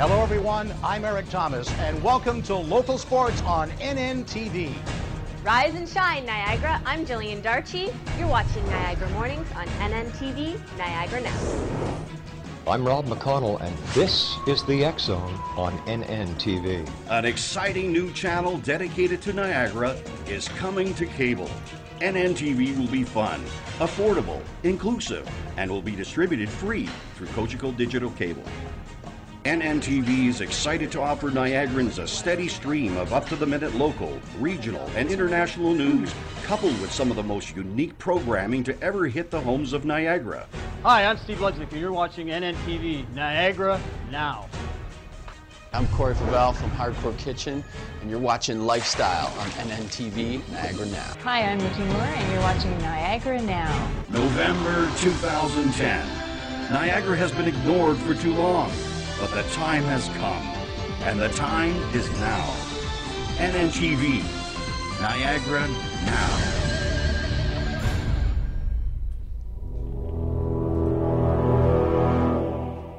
Hello, everyone. I'm Eric Thomas, and welcome to Local Sports on NNTV. Rise and shine, Niagara. I'm Jillian Darchie. You're watching Niagara Mornings on NNTV, Niagara Now. I'm Rob McConnell, and this is the X Zone on NNTV. An exciting new channel dedicated to Niagara is coming to cable. NNTV will be fun, affordable, inclusive, and will be distributed free through Cogeco Digital Cable. NNTV is excited to offer Niagarans a steady stream of up to the minute local, regional, and international news, coupled with some of the most unique programming to ever hit the homes of Niagara. Hi, I'm Steve Ludsnick, and you're watching NNTV Niagara Now. I'm Corey Favel from Hardcore Kitchen, and you're watching Lifestyle on NNTV Niagara Now. Hi, I'm Nikki Moore, and you're watching Niagara Now. November 2010. Niagara has been ignored for too long, but the time has come, and the time is now. NNTV Niagara Now.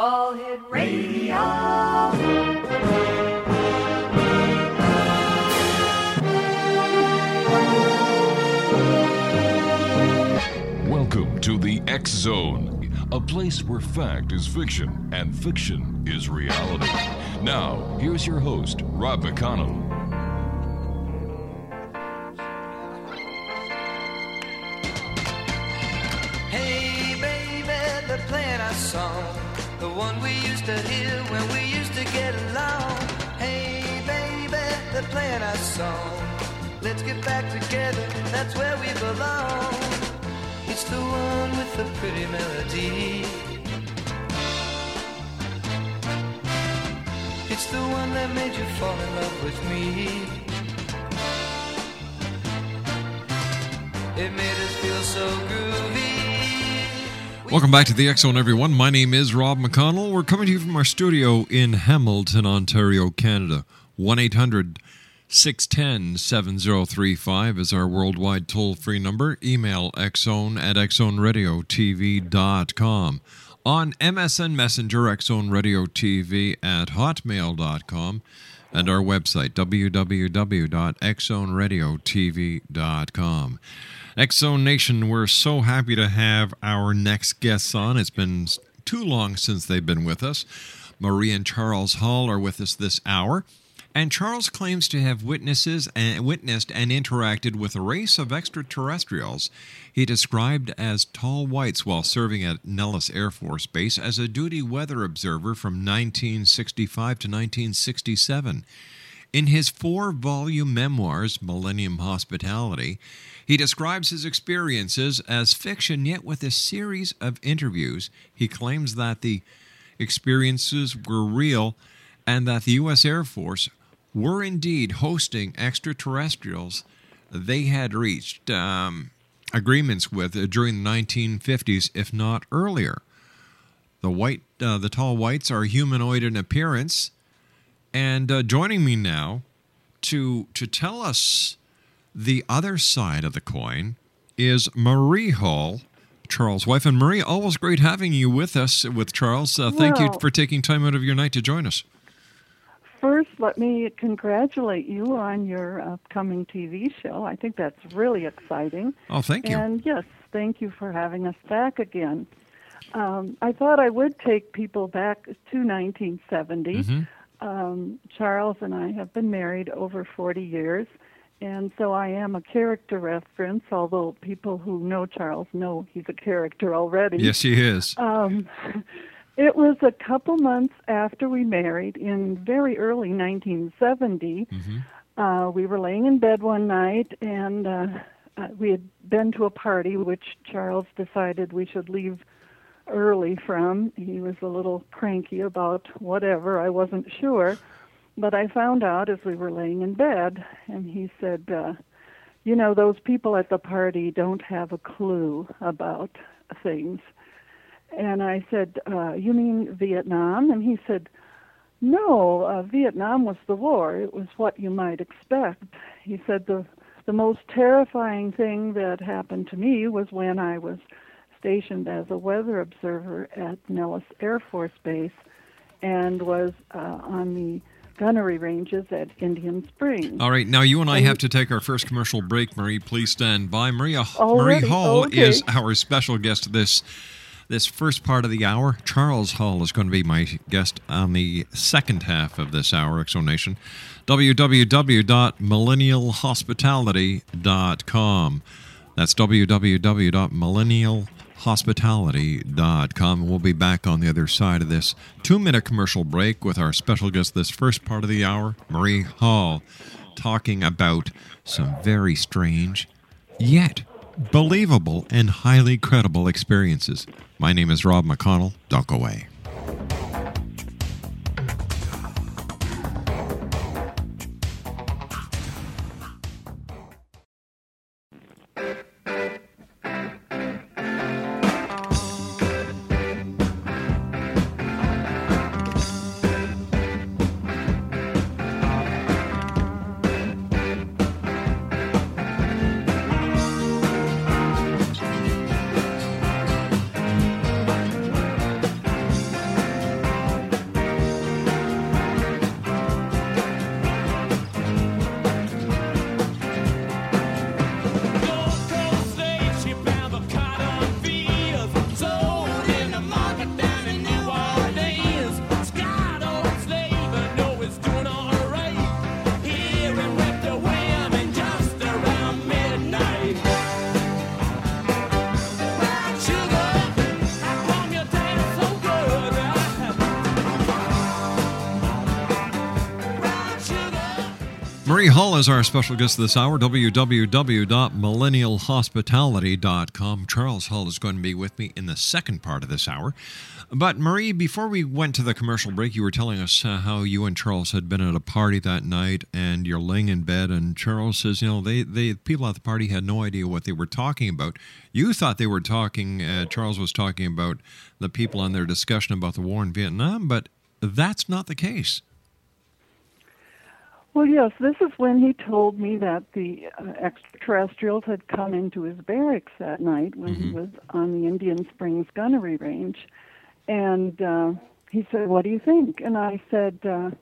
All Hit Radio. Welcome to the X Zone, a place where fact is fiction and fiction is reality. Now, here's your host, Rob McConnell. Hey, baby, they're playing our song. The one we used to hear when we used to get along. Hey, baby, they're playing our song. Let's get back together, that's where we belong. It's the one with the pretty melody. It's the one that made you fall in love with me. It made us feel so groovy. Welcome back to the Zone, everyone. My name is Rob McConnell. We're coming to you from our studio in Hamilton, Ontario, Canada. 1 800 610 7035 is our worldwide toll free number. Email xzone at xzoneradiotv.com. On MSN Messenger, Xzone Radio TV at hotmail.com. And our website, www.xzoneradiotv.com. Zone Nation, we're so happy to have our next guests on. It's been too long since they've been with us. Marie and Charles Hall are with us this hour. And Charles claims to have witnesses and witnessed and interacted with a race of extraterrestrials he described as tall whites while serving at Nellis Air Force Base as a duty weather observer from 1965 to 1967. In his four volume memoirs, Millennial Hospitality, he describes his experiences as fiction, yet with a series of interviews. He claims that the experiences were real and that the U.S. Air Force were indeed hosting extraterrestrials they had reached um, agreements with during the 1950s, if not earlier. The white, uh, the tall whites are humanoid in appearance, and uh, joining me now to to tell us the other side of the coin is Marie Hall, Charles' wife. And Marie, always great having you with us with Charles. Uh, thank Well- you for taking time out of your night to join us. First, let me congratulate you on your upcoming TV show. I think that's really exciting. Oh, thank you. And yes, thank you for having us back again. Um, I thought I would take people back to 1970. Mhm. Um, Charles and I have been married over 40 years, and so I am a character reference, although people who know Charles know he's a character already. Yes, he is. Um, it was a couple months after we married in very early 1970. Uh, we were laying in bed one night, and uh, uh, we had been to a party which Charles decided we should leave early from. He was a little cranky about whatever, I wasn't sure. But I found out as we were laying in bed, and he said, uh, You know, those people at the party don't have a clue about things. And I said, uh, You mean Vietnam? And he said, No, uh, Vietnam was the war. It was what you might expect. He said, The the most terrifying thing that happened to me was when I was stationed as a weather observer at Nellis Air Force Base and was uh, on the gunnery ranges at Indian Springs. All right, now you and I And- have to take our first commercial break. Marie, please stand by. Maria Already? Marie Hall Okay. is our special guest this this first part of the hour. Charles Hall is going to be my guest on the second half of this hour. Exonation. www.millennialhospitality.com. That's www.millennialhospitality.com. We'll be back on the other side of this two minute commercial break with our special guest this first part of the hour, Marie Hall, talking about some very strange yet believable and highly credible experiences. My name is Rob McConnell. Don't go away. Is our special guest this hour. www.millennialhospitality.com. Charles Hall is going to be with me in the second part of this hour. But Marie, before we went to the commercial break, you were telling us uh, how you and Charles had been at a party that night, and you're laying in bed, and Charles says, you know, they, they people at the party had no idea what they were talking about. You thought they were talking. Uh, Charles was talking about the people and their discussion about the war in Vietnam, but that's not the case. Well, yes, this is when he told me that the uh, extraterrestrials had come into his barracks that night when he was on the Indian Springs gunnery range. And uh, he said, What do you think? And I said, uh,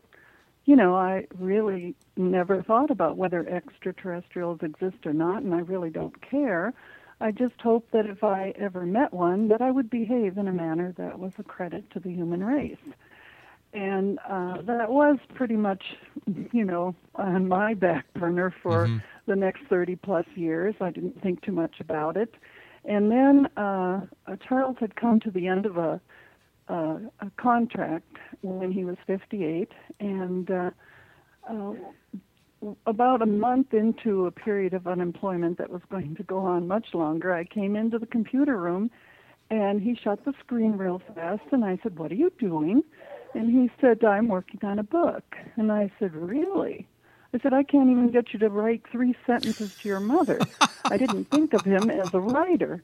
You know, I really never thought about whether extraterrestrials exist or not, and I really don't care. I just hope that if I ever met one, that I would behave in a manner that was a credit to the human race and uh, that was pretty much, you know, on my back burner for the next 30 plus years. I didn't think too much about it. And then uh, uh, Charles had come to the end of a, uh, a contract when he was 58, and uh, uh, about a month into a period of unemployment that was going to go on much longer, I came into the computer room and he shut the screen real fast and I said, What are you doing? And he said, I'm working on a book. And I said, Really? I said, I can't even get you to write three sentences to your mother. I didn't think of him as a writer.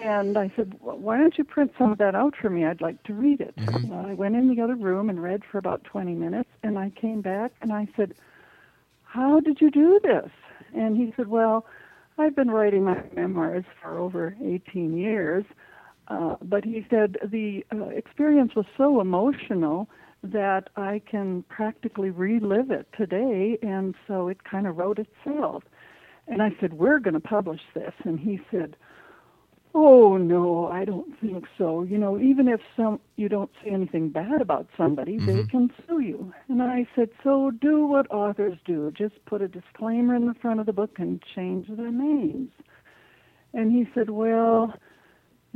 And I said, well, Why don't you print some of that out for me? I'd like to read it. Mm-hmm. Well, I went in the other room and read for about 20 minutes. And I came back and I said, How did you do this? And he said, Well, I've been writing my memoirs for over 18 years. Uh, but he said the uh, experience was so emotional that I can practically relive it today, and so it kind of wrote itself. And I said, We're going to publish this. And he said, Oh no, I don't think so. You know, even if some you don't say anything bad about somebody, they can sue you. And I said, so do what authors do. Just put a disclaimer in the front of the book and change their names. And he said, well,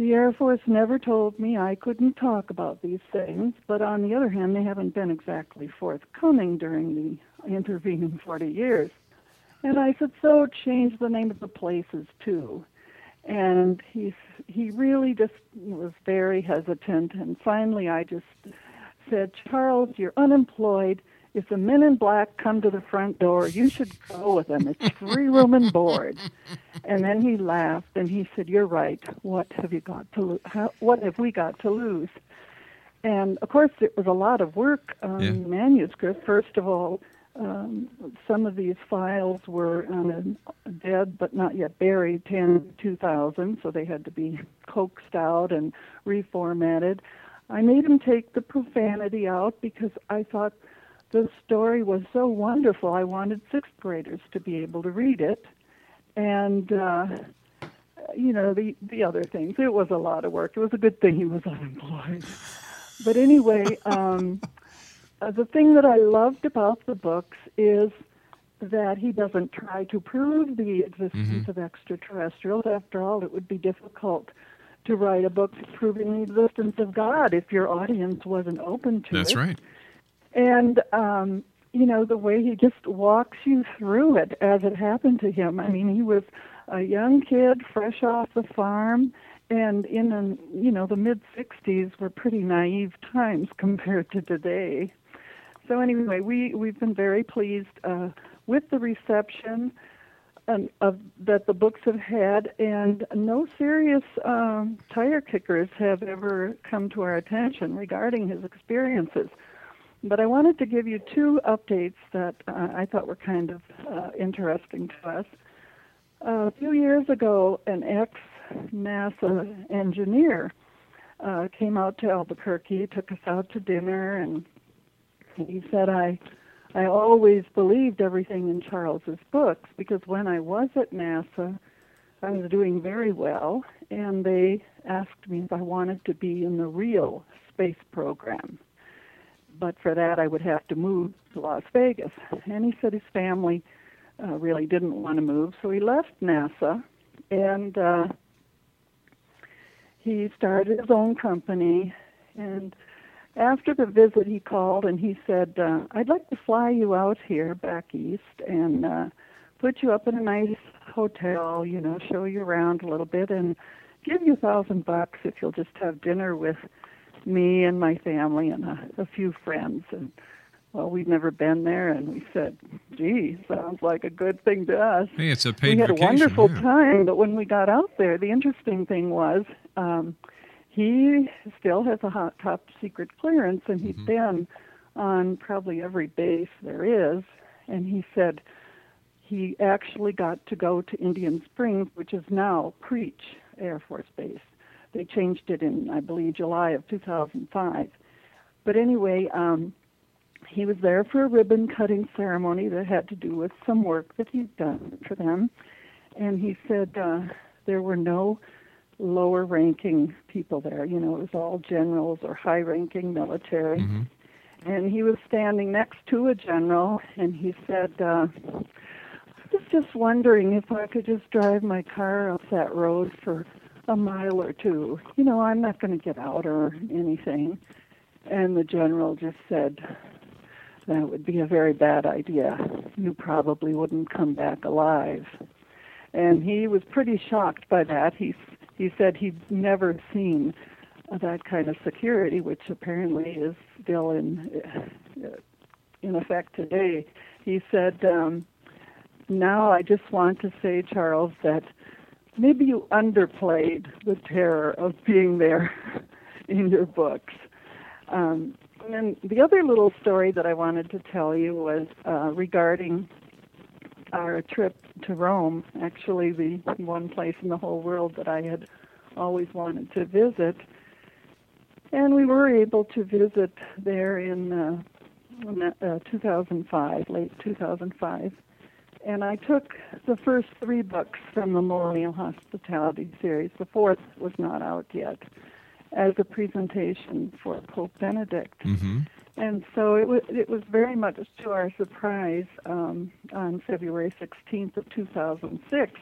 the Air Force never told me I couldn't talk about these things, but on the other hand, they haven't been exactly forthcoming during the intervening 40 years. And I said, so change the name of the places too. And he's he really just was very hesitant. And finally, I just said, Charles, you're unemployed. If the men in black come to the front door, you should go with them. It's free room and board. And then he laughed and he said, "You're right. What have you got to lose? How, what have we got to lose?" And of course, it was a lot of work on Yeah. the manuscript. First of all, um, some of these files were on a dead but not yet buried 10 2000, so they had to be coaxed out and reformatted. I made him take the profanity out because I thought the story was so wonderful. I wanted sixth graders to be able to read it. And, uh, you know, the, the other things. It was a lot of work. It was a good thing he was unemployed. But anyway, um, uh, the thing that I loved about the books is that he doesn't try to prove the existence of extraterrestrials. After all, it would be difficult to write a book proving the existence of God if your audience wasn't open to That's it. That's right. And um, you know the way he just walks you through it as it happened to him. I mean, he was a young kid, fresh off the farm, and in the you know the mid '60s were pretty naive times compared to today. So anyway, we we've been very pleased uh, with the reception um, of that the books have had, and no serious um, tire kickers have ever come to our attention regarding his experiences. But I wanted to give you two updates that uh, I thought were kind of uh, interesting to us. a few years ago, an ex NASA engineer uh, came out to Albuquerque, took us out to dinner, and he said, I, I always believed everything in Charles's books because when I was at NASA, I was doing very well, and they asked me if I wanted to be in the real space program but for that I would have to move to Las Vegas. And he said his family uh, really didn't want to move, so he left NASA and uh, he started his own company. And after the visit, he called and he said, uh, "I'd like to fly you out here back east and uh, put you up in a nice hotel, you know, show you around a little bit, and give you a thousand bucks if you'll just have dinner with." Me and my family and a, a few friends and well we'd never been there and we said gee sounds like a good thing to us Hey, it's a paid we had vacation. a wonderful yeah. time but when we got out there the interesting thing was um he still has a hot top secret clearance and he's been on probably every base there is and he said he actually got to go to Indian Springs which is now Creech Air Force Base they changed it in, I believe, July of 2005. But anyway, um, he was there for a ribbon cutting ceremony that had to do with some work that he'd done for them. And he said uh, there were no lower ranking people there. You know, it was all generals or high ranking military. And he was standing next to a general, and he said, uh, I was just wondering if I could just drive my car up that road for a mile or two. You know, I'm not going to get out or anything. And the general just said, that would be a very bad idea. You probably wouldn't come back alive. And he was pretty shocked by that. He he said he'd never seen that kind of security, which apparently is still in uh, in effect today. He said, um, "Now I just want to say, Charles, that maybe you underplayed the terror of being there in your books." Um, and then the other little story that I wanted to tell you was uh, regarding our trip to Rome, actually the one place in the whole world that I had always wanted to visit. And we were able to visit there in uh, in, uh, 2005, late 2005. And I took the first three books from the Millennial Hospitality series. The fourth was not out yet, as a presentation for Pope Benedict. Mm-hmm. And so it was, it was very much to our surprise um, on February 16th of 2006.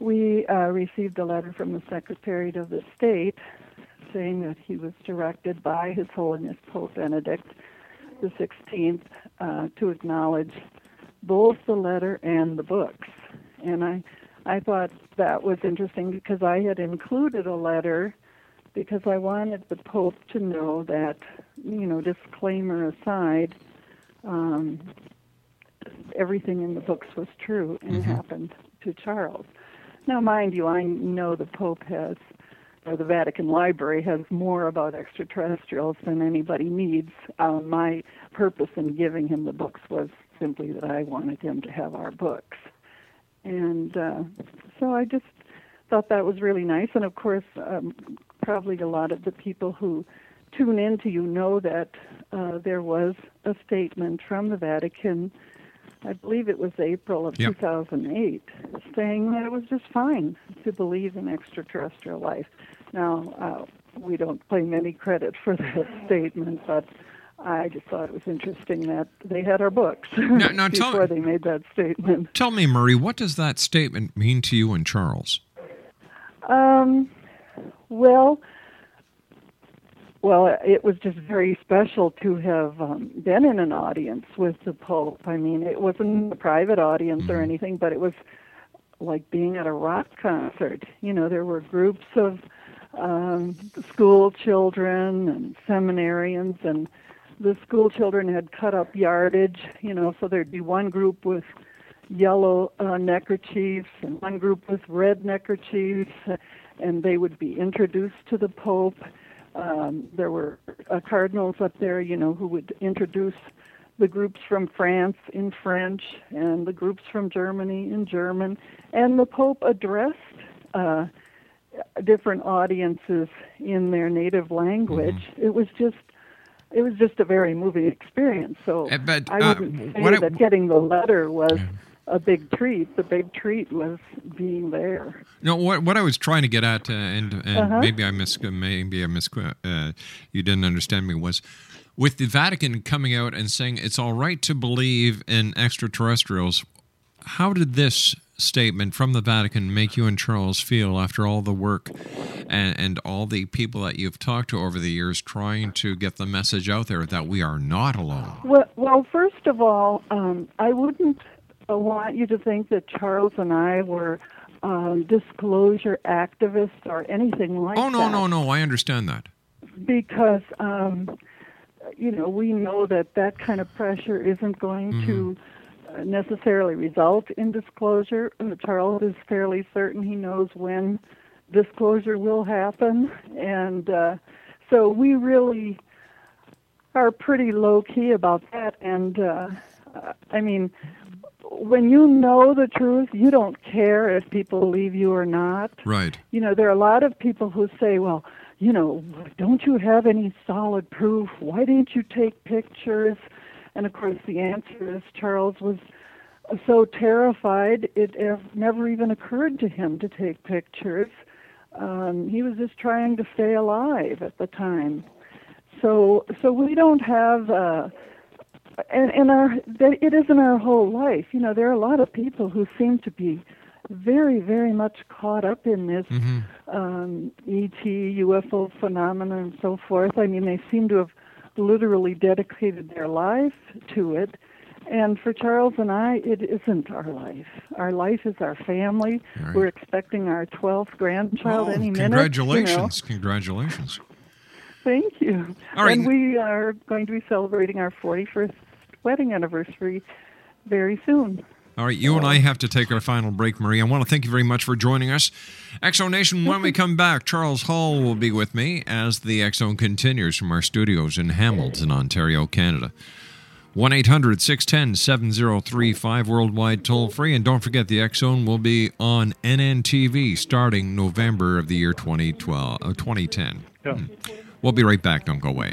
We uh, received a letter from the Secretary of the State saying that he was directed by His Holiness Pope Benedict the 16th uh, to acknowledge both the letter and the books. And I, I thought that was interesting because I had included a letter because I wanted the Pope to know that, you know, disclaimer aside, um, everything in the books was true and Mm-hmm. happened to Charles. Now, mind you, I know the Pope has, or the Vatican Library has more about extraterrestrials than anybody needs. Uh, my purpose in giving him the books was simply that I wanted him to have our books. And uh, so I just thought that was really nice. And of course, um, probably a lot of the people who tune into you know that uh, there was a statement from the Vatican. I believe it was April of Yep. 2008, saying that it was just fine to believe in extraterrestrial life. Now, uh, we don't claim any credit for that statement, but I just thought it was interesting that they had our books Now- now tell- before they made that statement. Tell me, Marie, what does that statement mean to you and Charles? Um, well, well, it was just very special to have um, been in an audience with the Pope. I mean, it wasn't a private audience or anything, but it was like being at a rock concert. You know, there were groups of um, school children and seminarians, and the school children had cut up yardage. You know, so there'd be one group with yellow uh, neckerchiefs and one group with red neckerchiefs, and they would be introduced to the Pope. Um, there were uh, cardinals up there, you know, who would introduce the groups from France in French and the groups from Germany in German, and the Pope addressed uh, different audiences in their native language. It was just. It was just a very moving experience. So Uh, I uh, wouldn't say what I- that getting the letter was a big treat. The big treat was being there. No, what what I was trying to get at, uh, and and Uh-huh. maybe I mis maybe I mis uh, you didn't understand me was with the Vatican coming out and saying it's all right to believe in extraterrestrials. How did this statement from the Vatican make you and Charles feel after all the work and, and all the people that you've talked to over the years trying to get the message out there that we are not alone? Well, well first of all, um, I wouldn't want you to think that Charles and I were um, disclosure activists or anything like that. Oh no that. no no! I understand that. because um, you know we know that that kind of pressure isn't going to uh, necessarily result in disclosure. Uh, Charles is fairly certain he knows when disclosure will happen, and uh, so we really are pretty low key about that. And uh, uh, I mean, when you know the truth, you don't care if people believe you or not Right. you know, there are a lot of people who say, well, you know, don't you have any solid proof? Why didn't you take pictures? And of course, the answer is Charles was so terrified it never even occurred to him to take pictures. Um, he was just trying to stay alive at the time. So, so we don't have, uh, and, and our it isn't our whole life. You know, there are a lot of people who seem to be very, very much caught up in this um, ET, UFO phenomena, and so forth. I mean, they seem to have literally dedicated their life to it. And for Charles and I, it isn't our life. Our life is our family. Right. We're expecting our 12th grandchild Oh, any minute. you know. congratulations! Congratulations! Thank you. All right. And we are going to be celebrating our 41st wedding anniversary very soon. All right, you and I have to take our final break, Marie. I want to thank you very much for joining us. Exo Nation, when we come back, Charles Hall will be with me as the X Zone continues from our studios in Hamilton, Ontario, Canada. 1 800 610 7035 worldwide toll free. And don't forget, the Zone will be on NNTV starting November of the year 2012, uh, 2010. Yeah. Hmm. We'll be right back. Don't go away.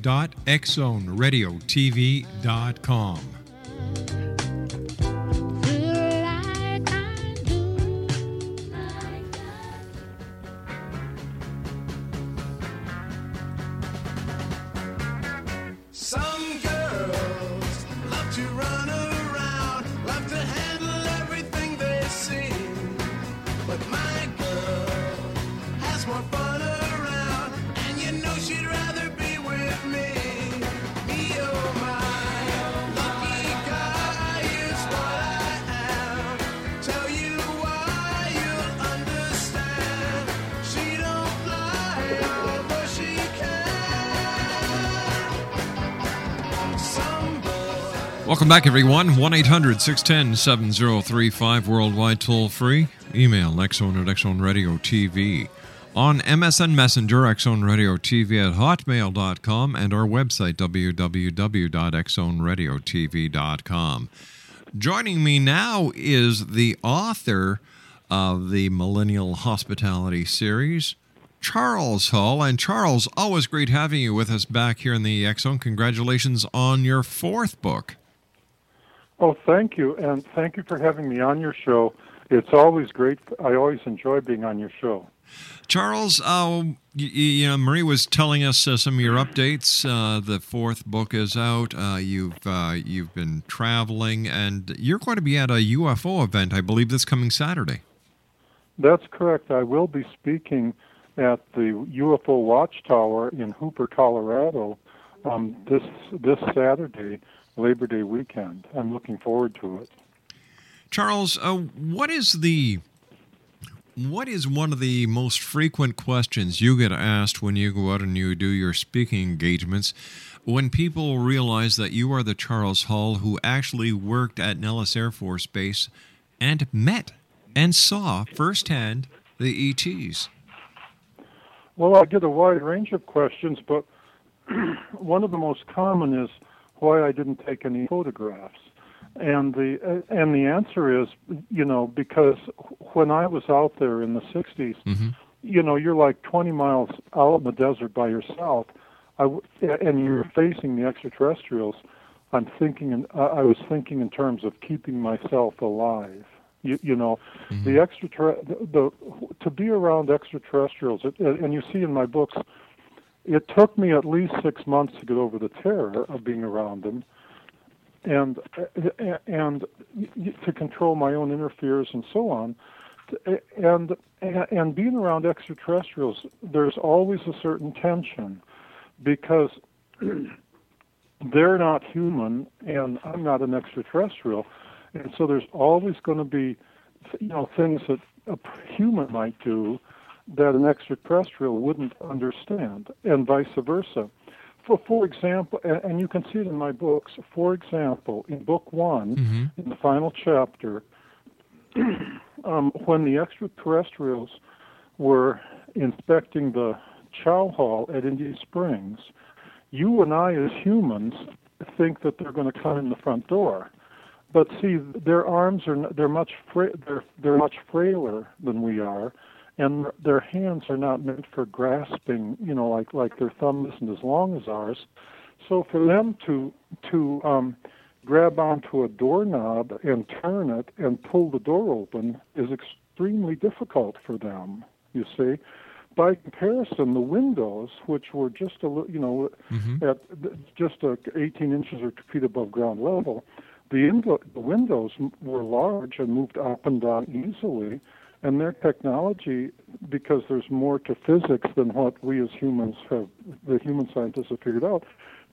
www.xzoneradiotv.com. Welcome back, everyone. 1 800 610 7035, worldwide toll free. Email xzone at xzone radio TV. On MSN Messenger, xzone radio TV at hotmail.com, and our website, www.xzoneradiotv.com. Joining me now is the author of the Millennial Hospitality Series, Charles Hall. And Charles, always great having you with us back here in the Zone. Congratulations on your fourth book. Oh, thank you, and thank you for having me on your show. It's always great. I always enjoy being on your show. Charles, uh, you, you know, Marie was telling us uh, some of your updates. Uh, the fourth book is out. Uh, you've uh, you've been traveling, and you're going to be at a UFO event, I believe, this coming Saturday. That's correct. I will be speaking at the UFO Watchtower in Hooper, Colorado, um, this this Saturday, Labor Day weekend. I'm looking forward to it. Charles, uh, what is the what is one of the most frequent questions you get asked when you go out and you do your speaking engagements? When people realize that you are the Charles Hall who actually worked at Nellis Air Force Base and met and saw firsthand the ETs. Well, I get a wide range of questions, but one of the most common is why I didn't take any photographs. And the uh, and the answer is, you know, because when I was out there in the 60s, you know, you're like 20 miles out in the desert by yourself, I w- and you're facing the extraterrestrials. I'm thinking, in, I was thinking in terms of keeping myself alive. You, you know, the extraterre- the, the to be around extraterrestrials, it, and you see in my books, it took me at least six months to get over the terror of being around them, and and to control my own inner fears and so on, and and being around extraterrestrials, there's always a certain tension, because they're not human and I'm not an extraterrestrial, and so there's always going to be, you know, things that a human might do that an extraterrestrial wouldn't understand, and vice versa. For, for example, and, and you can see it in my books. For example, in book one, in the final chapter, um, when the extraterrestrials were inspecting the chow hall at Indian Springs, you and I, as humans, think that they're going to come in the front door. But see, their arms are they're much fra- they're they're much frailer than we are, and their hands are not meant for grasping. You know, like like their thumb isn't as long as ours. So for them to to um, grab onto a doorknob and turn it and pull the door open is extremely difficult for them. You see, by comparison, the windows, which were just a li- you know at just a 18 inches or two feet above ground level, the, invo- the windows were large and moved up and down easily. And their technology, because there's more to physics than what we as humans have, the human scientists have figured out,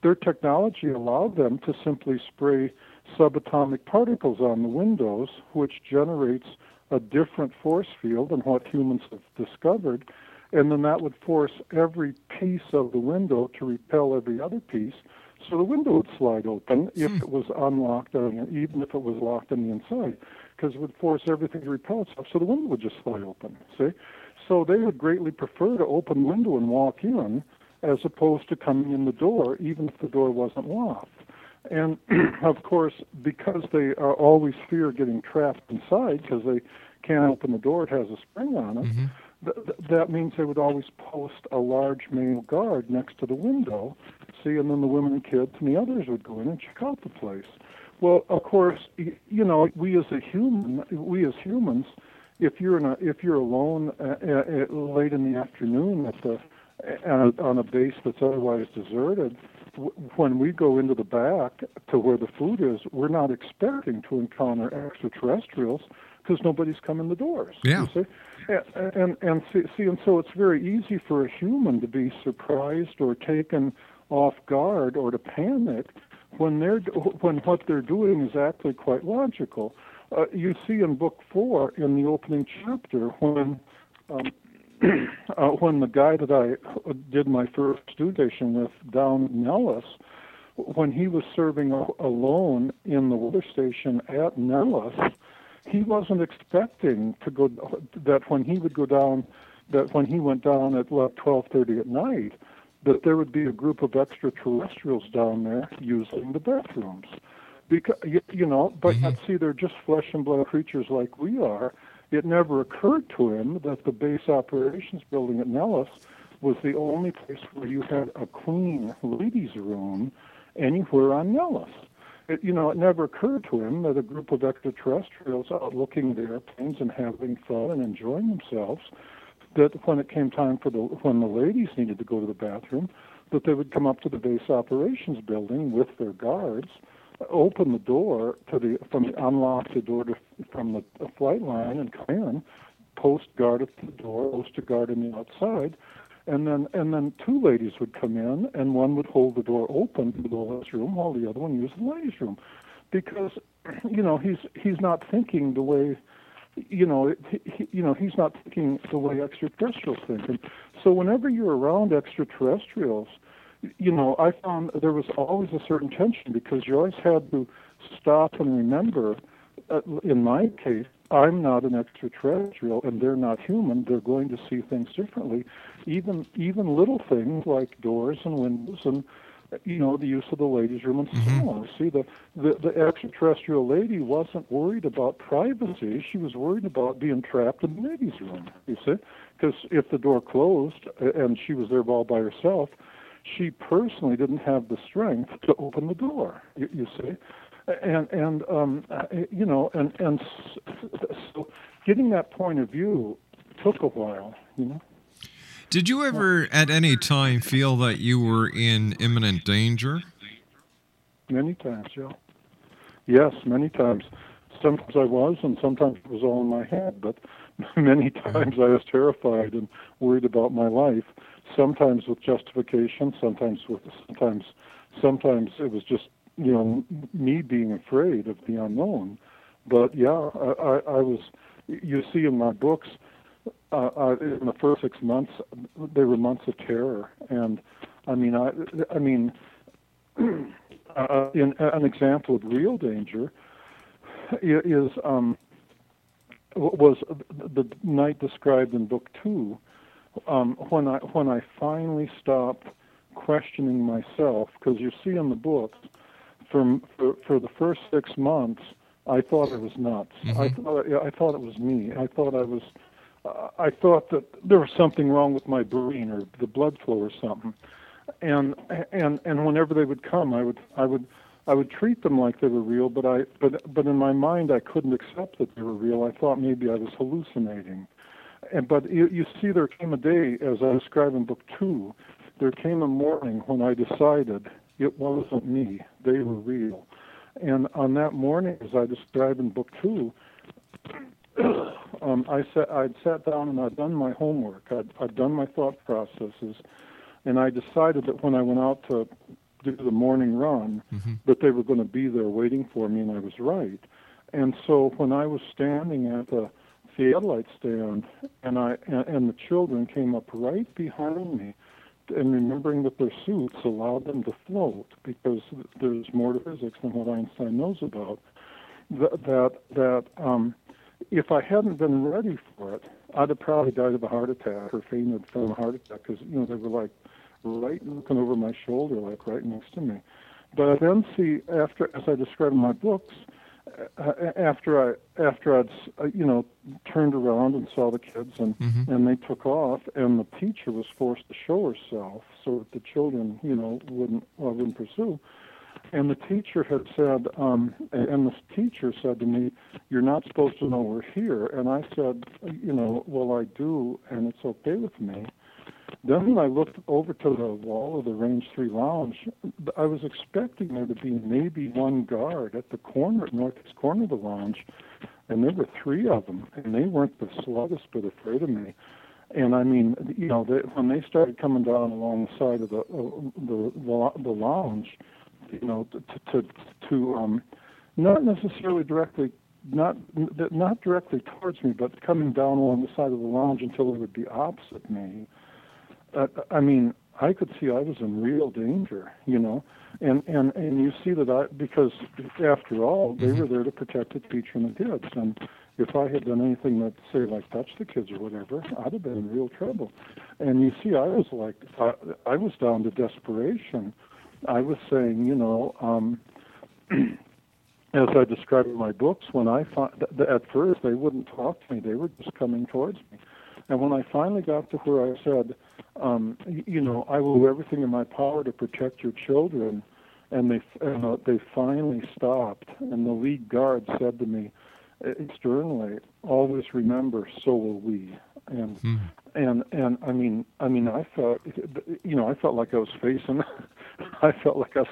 their technology allowed them to simply spray subatomic particles on the windows, which generates a different force field than what humans have discovered. and then that would force every piece of the window to repel every other piece. So the window would slide open if hmm. it was unlocked, on the, even if it was locked on the inside, because it would force everything to repel itself. So the window would just slide open. See, so they would greatly prefer to open the window and walk in, as opposed to coming in the door, even if the door wasn't locked. And of course, because they are always fear getting trapped inside, because they can't open the door, it has a spring on it. Th- th- that means they would always post a large male guard next to the window, see, and then the women and kids and the others would go in and check out the place. Well, of course, you know, we as a human, we as humans, if you're in a, if you're alone uh, uh, uh, late in the afternoon at the on a, on a base that's otherwise deserted, w- when we go into the back to where the food is, we're not expecting to encounter extraterrestrials because nobody's come in the doors. Yeah. And, and see, see, and so it's very easy for a human to be surprised or taken off guard or to panic when they're when what they're doing is actually quite logical. Uh, you see in book four in the opening chapter when um, uh, when the guy that I did my first studation with down Nellis, when he was serving alone in the weather station at Nellis, he wasn't expecting to go that when he would go down that when he went down at like 12:30 at night that there would be a group of extraterrestrials down there using the bathrooms. Because you, know but yet see they're just flesh and blood creatures like we are. It never occurred to him that the base operations building at Nellis was the only place where you had a clean ladies room anywhere on Nellis it, you know, it never occurred to him that a group of extraterrestrials out looking at the airplanes and having fun and enjoying themselves, that when it came time for the when the ladies needed to go to the bathroom, that they would come up to the base operations building with their guards, open the door to the from the unlock the door to, from the flight line and come in, post guard at the door, post a guard on the outside, and then and then two ladies would come in, and one would hold the door open to the ladies' room, while the other one used the ladies' room, because you know he's he's not thinking the way you know he, you know he's not thinking the way extraterrestrials think, and so whenever you're around extraterrestrials, you know I found there was always a certain tension because you always had to stop and remember. Uh, in my case, I'm not an extraterrestrial and they're not human. They're going to see things differently. Even even little things like doors and windows and you know the use of the ladies' room and so mm-hmm. on. See the, the the extraterrestrial lady wasn't worried about privacy. She was worried about being trapped in the ladies' room. You see, because if the door closed and she was there all by herself, she personally didn't have the strength to open the door. You, you see and and um, uh, you know, and and so getting that point of view took a while, you know. Did you ever at any time feel that you were in imminent danger? Many times, yeah. Yes, many times. Sometimes I was, and sometimes it was all in my head. But many times I was terrified and worried about my life. Sometimes with justification, sometimes with sometimes sometimes it was just you know me being afraid of the unknown. But yeah, I, I, I was. You see in my books, uh, uh, in the first six months, they were months of terror, and I mean, I, I mean, uh, in an example of real danger is um, was the night described in book two, um, when I when I finally stopped questioning myself, because you see in the books, from for, for the first six months, I thought I was nuts. I thought I thought it was me. I thought I was. Uh, I thought that there was something wrong with my brain or the blood flow or something. And and and whenever they would come, I would I would I would treat them like they were real, but I but but in my mind I couldn't accept that they were real. I thought maybe I was hallucinating. And but you, you see, there came a day, as I describe in book two, there came a morning when I decided it wasn't me; they were real. And on that morning, as I describe in book two, um, I sat, I'd sat down and I'd done my homework. I'd, I'd done my thought processes, and I decided that when I went out to do the morning run, that they were going to be there waiting for me, and I was right. And so when I was standing at the satellite stand, and I and, and the children came up right behind me, and remembering that their suits allowed them to float because there's more to physics than what Einstein knows about. That that that um, if I hadn't been ready for it, I'd have probably died of a heart attack or fainted from a heart attack because you know they were like right looking over my shoulder, like right next to me. But I then see after, as I describe in my books, uh, after I after I'd uh, you know turned around and saw the kids and Mm-hmm. and they took off and the teacher was forced to show herself so that the children you know wouldn't well, wouldn't pursue. And the teacher had said um and the teacher said to me you're not supposed to know we're here. And I said you know well I do and it's okay with me then when I looked over to the wall of the Range 3 lounge, I was expecting there to be maybe one guard at the corner, northeast corner of the lounge, and there were three of them, and they weren't the slightest bit afraid of me. And I mean, you know, they, when they started coming down along the side of the uh, the, the the lounge, you know, to to, to um, not necessarily directly not not directly towards me, but coming down along the side of the lounge until they would be opposite me uh, I mean, I could see I was in real danger, you know, and and and you see that I because after all they were there to protect the teacher and the kids, and if I had done anything that say like touch the kids or whatever, I'd have been in real trouble. And you see, I was like, I, I was down to desperation. I was saying, you know, um, as I describe in my books, when I find at first they wouldn't talk to me, they were just coming towards me. And when I finally got to where I said, um, you know, I will do everything in my power to protect your children, and they and, uh, they finally stopped. And the lead guard said to me, externally, always remember, so will we. And Hmm. and and I mean, I mean, I felt, you know, I felt like I was facing. I felt like I was.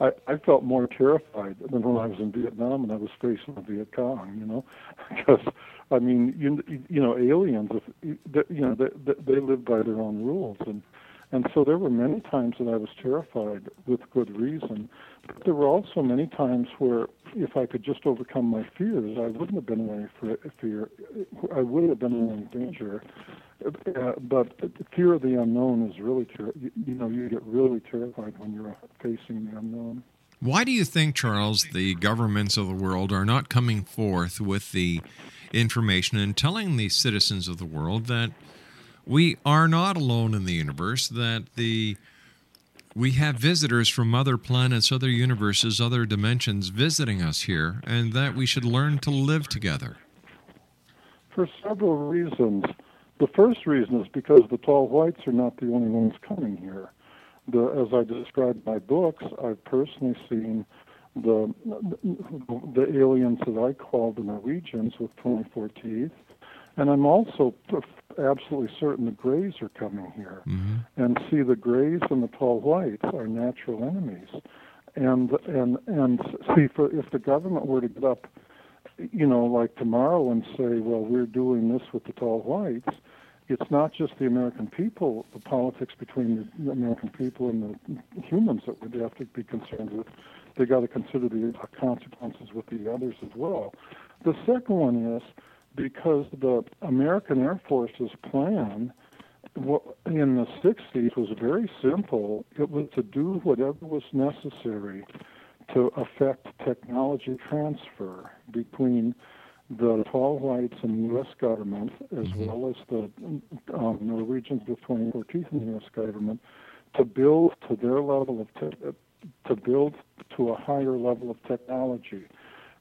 I, I felt more terrified than when I was in Vietnam and I was facing the Viet Cong, you know, because I mean, you you know, aliens, you know, they, they live by their own rules, and and so there were many times that I was terrified with good reason. But there were also many times where, if I could just overcome my fears, I wouldn't have been in any fear. I would have been in any danger. Uh, but fear of the unknown is really, ter- you, you know, you get really terrified when you're facing the unknown. Why do you think, Charles, the governments of the world are not coming forth with the information and telling the citizens of the world that we are not alone in the universe, that the we have visitors from other planets, other universes, other dimensions visiting us here, and that we should learn to live together? For several reasons. The first reason is because the tall whites are not the only ones coming here. The, as I described in my books, I've personally seen the the aliens that I call the Norwegians with 24 teeth, and I'm also absolutely certain the Greys are coming here. Mm-hmm. And see, the Greys and the tall whites are natural enemies, and and and see, for if the government were to get up, you know, like tomorrow and say, well, we're doing this with the tall whites. It's not just the American people, the politics between the American people and the humans that would have to be concerned with they got to consider the consequences with the others as well. The second one is because the American Air Force's plan in the 60s was very simple. It was to do whatever was necessary to affect technology transfer between the tall whites and the U.S. government, as well as the um, Norwegians with 24 teeth in the U.S. government, to build to their level of te- to build to a higher level of technology.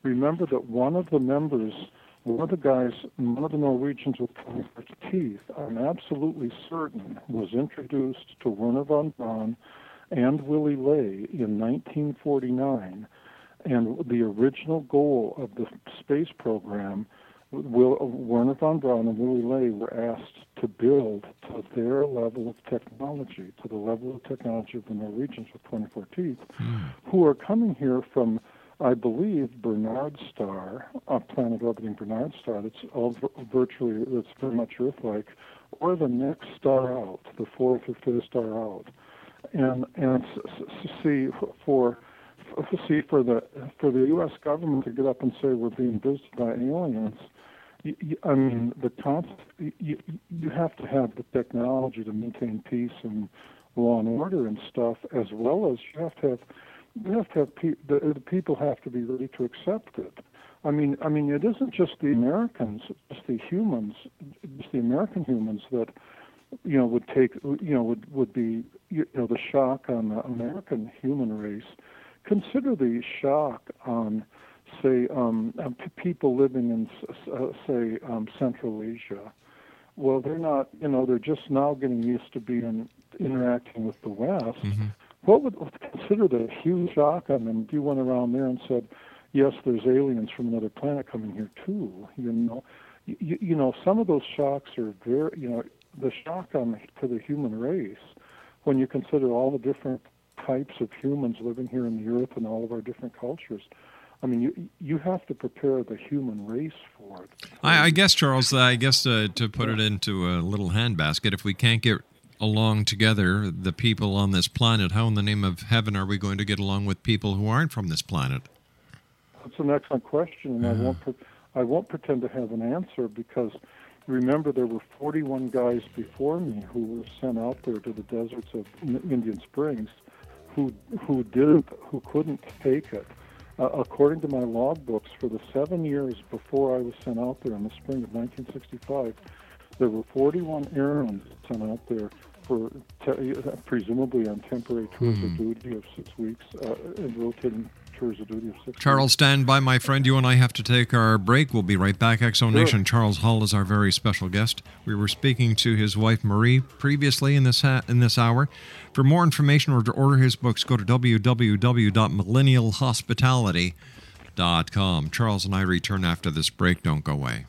Remember that one of the members, one of the guys, one of the Norwegians with 24 teeth, I'm absolutely certain was introduced to Wernher von Braun and Willy Ley in 1949. And the original goal of the space program, Will, Wernher von Braun and Willy Ley were asked to build to their level of technology, to the level of technology of the Norwegians with 24 teeth, hmm. who are coming here from, I believe, Barnard Star, a planet orbiting Barnard Star that's all virtually, that's very much Earth-like, or the next star out, the fourth or fifth star out. And, and see, for see for the for the U.S. government to get up and say we're being visited by aliens, you, I mean, the concept, you, you have to have the technology to maintain peace and law and order and stuff, as well as you have to have you have to have pe- the, the people have to be ready to accept it. I mean, I mean, it isn't just the Americans, just the humans, just the American humans that you know would take you know would would be you know the shock on the American human race. Consider the shock on say um, people living in uh, say um, Central Asia. Well, they're not you know they're just now getting used to being interacting with the West. Mm-hmm. What would consider the huge shock on them if you went around there and said, "Yes, there's aliens from another planet coming here too." You know, you, you know some of those shocks are very you know the shock on to the human race when you consider all the different types of humans living here in the earth and all of our different cultures. I mean, you you have to prepare the human race for it. I, I guess, Charles. I guess uh, to put it into a little handbasket, if we can't get along together, the people on this planet, how in the name of heaven are we going to get along with people who aren't from this planet? That's an excellent question, and uh I won't pre- I won't pretend to have an answer because remember there were 41 guys before me who were sent out there to the deserts of Indian Springs who who didn't who couldn't take it uh, according to my logbooks, for the seven years before I was sent out there in the spring of 1965, there were 41 airmen sent out there for te- presumably on temporary tours Hmm. of duty of six weeks, uh, and rotating tours of duty of six Charles, stand by, my friend. You and I have to take our break. We'll be right back. X Zone Nation. Charles Hall is our very special guest. We were speaking to his wife Marie previously in this ha- in this hour. For more information or to order his books, go to www.millennialhospitality.com. Charles and I return after this break. Don't go away.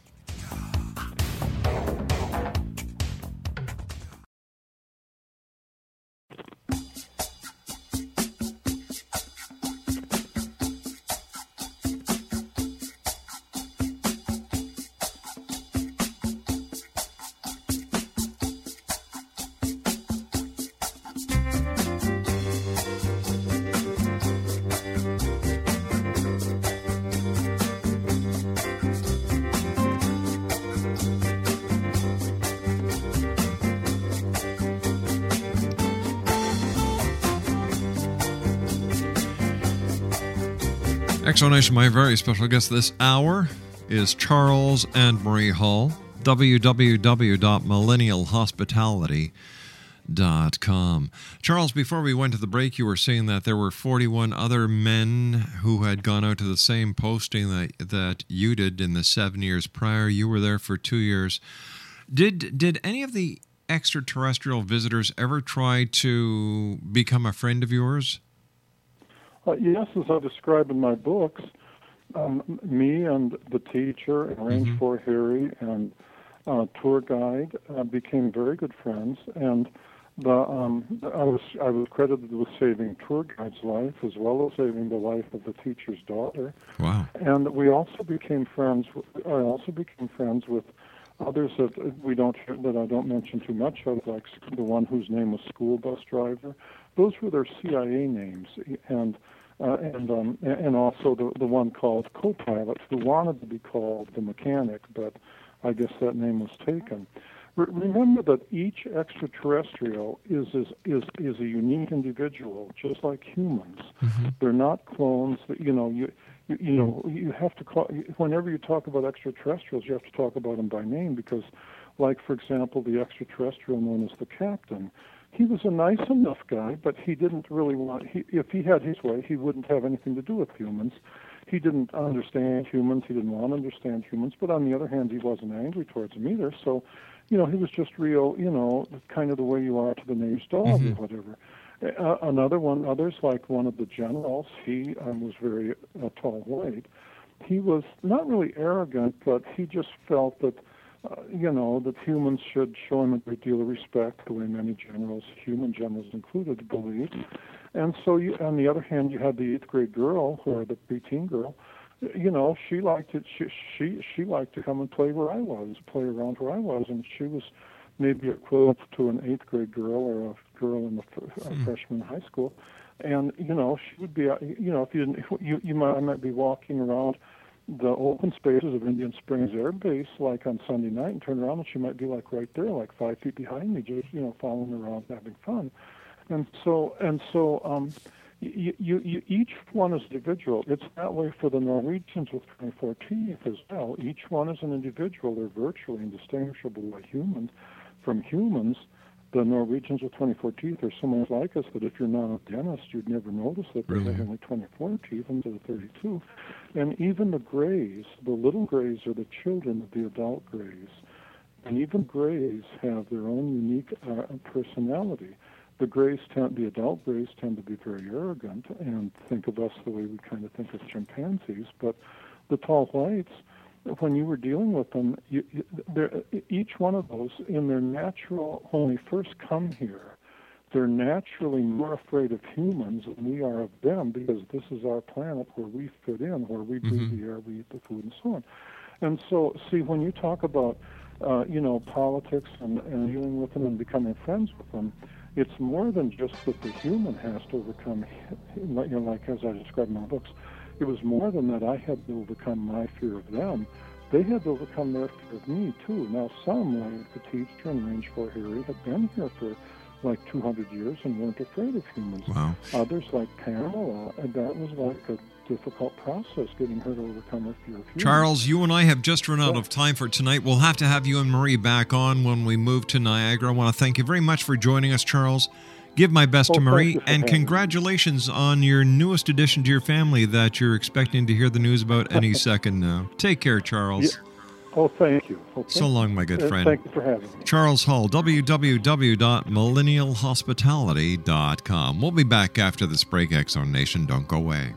My very special guest this hour is Charles and Marie Hall. www.millennialhospitality.com. Charles, before we went to the break, you were saying that there were 41 other men who had gone out to the same posting that, that you did in the seven years prior. You were there for two years. Did did any of the extraterrestrial visitors ever try to become a friend of yours? Uh, yes, as I describe in my books, um, me and the teacher and Range Four Harry and uh, tour guide uh, became very good friends, and the um, I was I was credited with saving tour guide's life as well as saving the life of the teacher's daughter. Wow! And we also became friends. I also became friends with others that we don't that I don't mention too much of, like the one whose name was School Bus Driver. Those were their CIA names, and uh, and um, and also the the one called co-pilot who wanted to be called the mechanic, but I guess that name was taken. Re- remember that each extraterrestrial is is is is a unique individual, just like humans. They're not clones. That you know you. You, you know, you have to call whenever you talk about extraterrestrials, you have to talk about them by name because, like for example, the extraterrestrial known as the captain, he was a nice enough guy, but he didn't really want. He, if he had his way, he wouldn't have anything to do with humans. He didn't understand humans. He didn't want to understand humans. But on the other hand, he wasn't angry towards them either. So, you know, he was just real. You know, kind of the way you are to the neighbor's dog or whatever. Uh, another one, others like one of the generals. He um, was very uh, tall, white. He was not really arrogant, but he just felt that uh, you know, that humans should show him a great deal of respect, the way many generals, human generals included, believed. And so, you, on the other hand, you had the eighth grade girl, or the preteen girl. You know, she liked it. She she she liked to come and play where I was, play around where I was, and she was maybe equivalent to an eighth grade girl or a girl in the f- uh, freshman high school. And you know, she would be. uh, You know, if you didn't, you you might I might be walking around the open spaces of Indian Springs Air Base, like on Sunday night, and turn around and she might be like right there, like five feet behind me, just you know, following around, having fun. And so, and so, um, you, you, you, each one is individual. It's that way for the Norwegians with 24 teeth as well. Each one is an individual. They're virtually indistinguishable by humans from humans. The Norwegians with 24 teeth are so much like us that if you're not a dentist, you'd never notice that they Really? have only 24 teeth instead of 32. And even the grays, the little grays are the children of the adult grays. And even grays have their own unique uh, personality the Greys tend, the adult Greys tend to be very arrogant and think of us the way we kind of think of chimpanzees. But the tall whites, when you were dealing with them, you, each one of those, in their natural, when they first come here, they're naturally more afraid of humans than we are of them because this is our planet where we fit in, where we breathe the air, we eat the food, and so on. And so, see, when you talk about, uh, you know, politics and, and dealing with them and becoming friends with them, it's more than just that the human has to overcome, you know, like as I described in my books, it was more than that I had to overcome my fear of them. They had to overcome their fear of me, too. Now, some, like the teacher and Range 4 Harry, had been here for like 200 years and weren't afraid of humans. Wow. Others, like Pamela, and that was like a difficult process getting her to overcome her fear of humans. Charles, you and I have just run out of time for tonight. We'll have to have you and Marie back on when we move to Niagara. I want to thank you very much for joining us, Charles. Give my best Oh, to Marie, and congratulations on your newest addition to your family that you're expecting to hear the news about any second now. Take care, Charles. Yeah. Oh, thank you. Okay. So long, my good Uh, friend. Thank you for having me. Charles Hall, www.millennialhospitality.com. We'll be back after this break, X Zone Nation. Don't go away.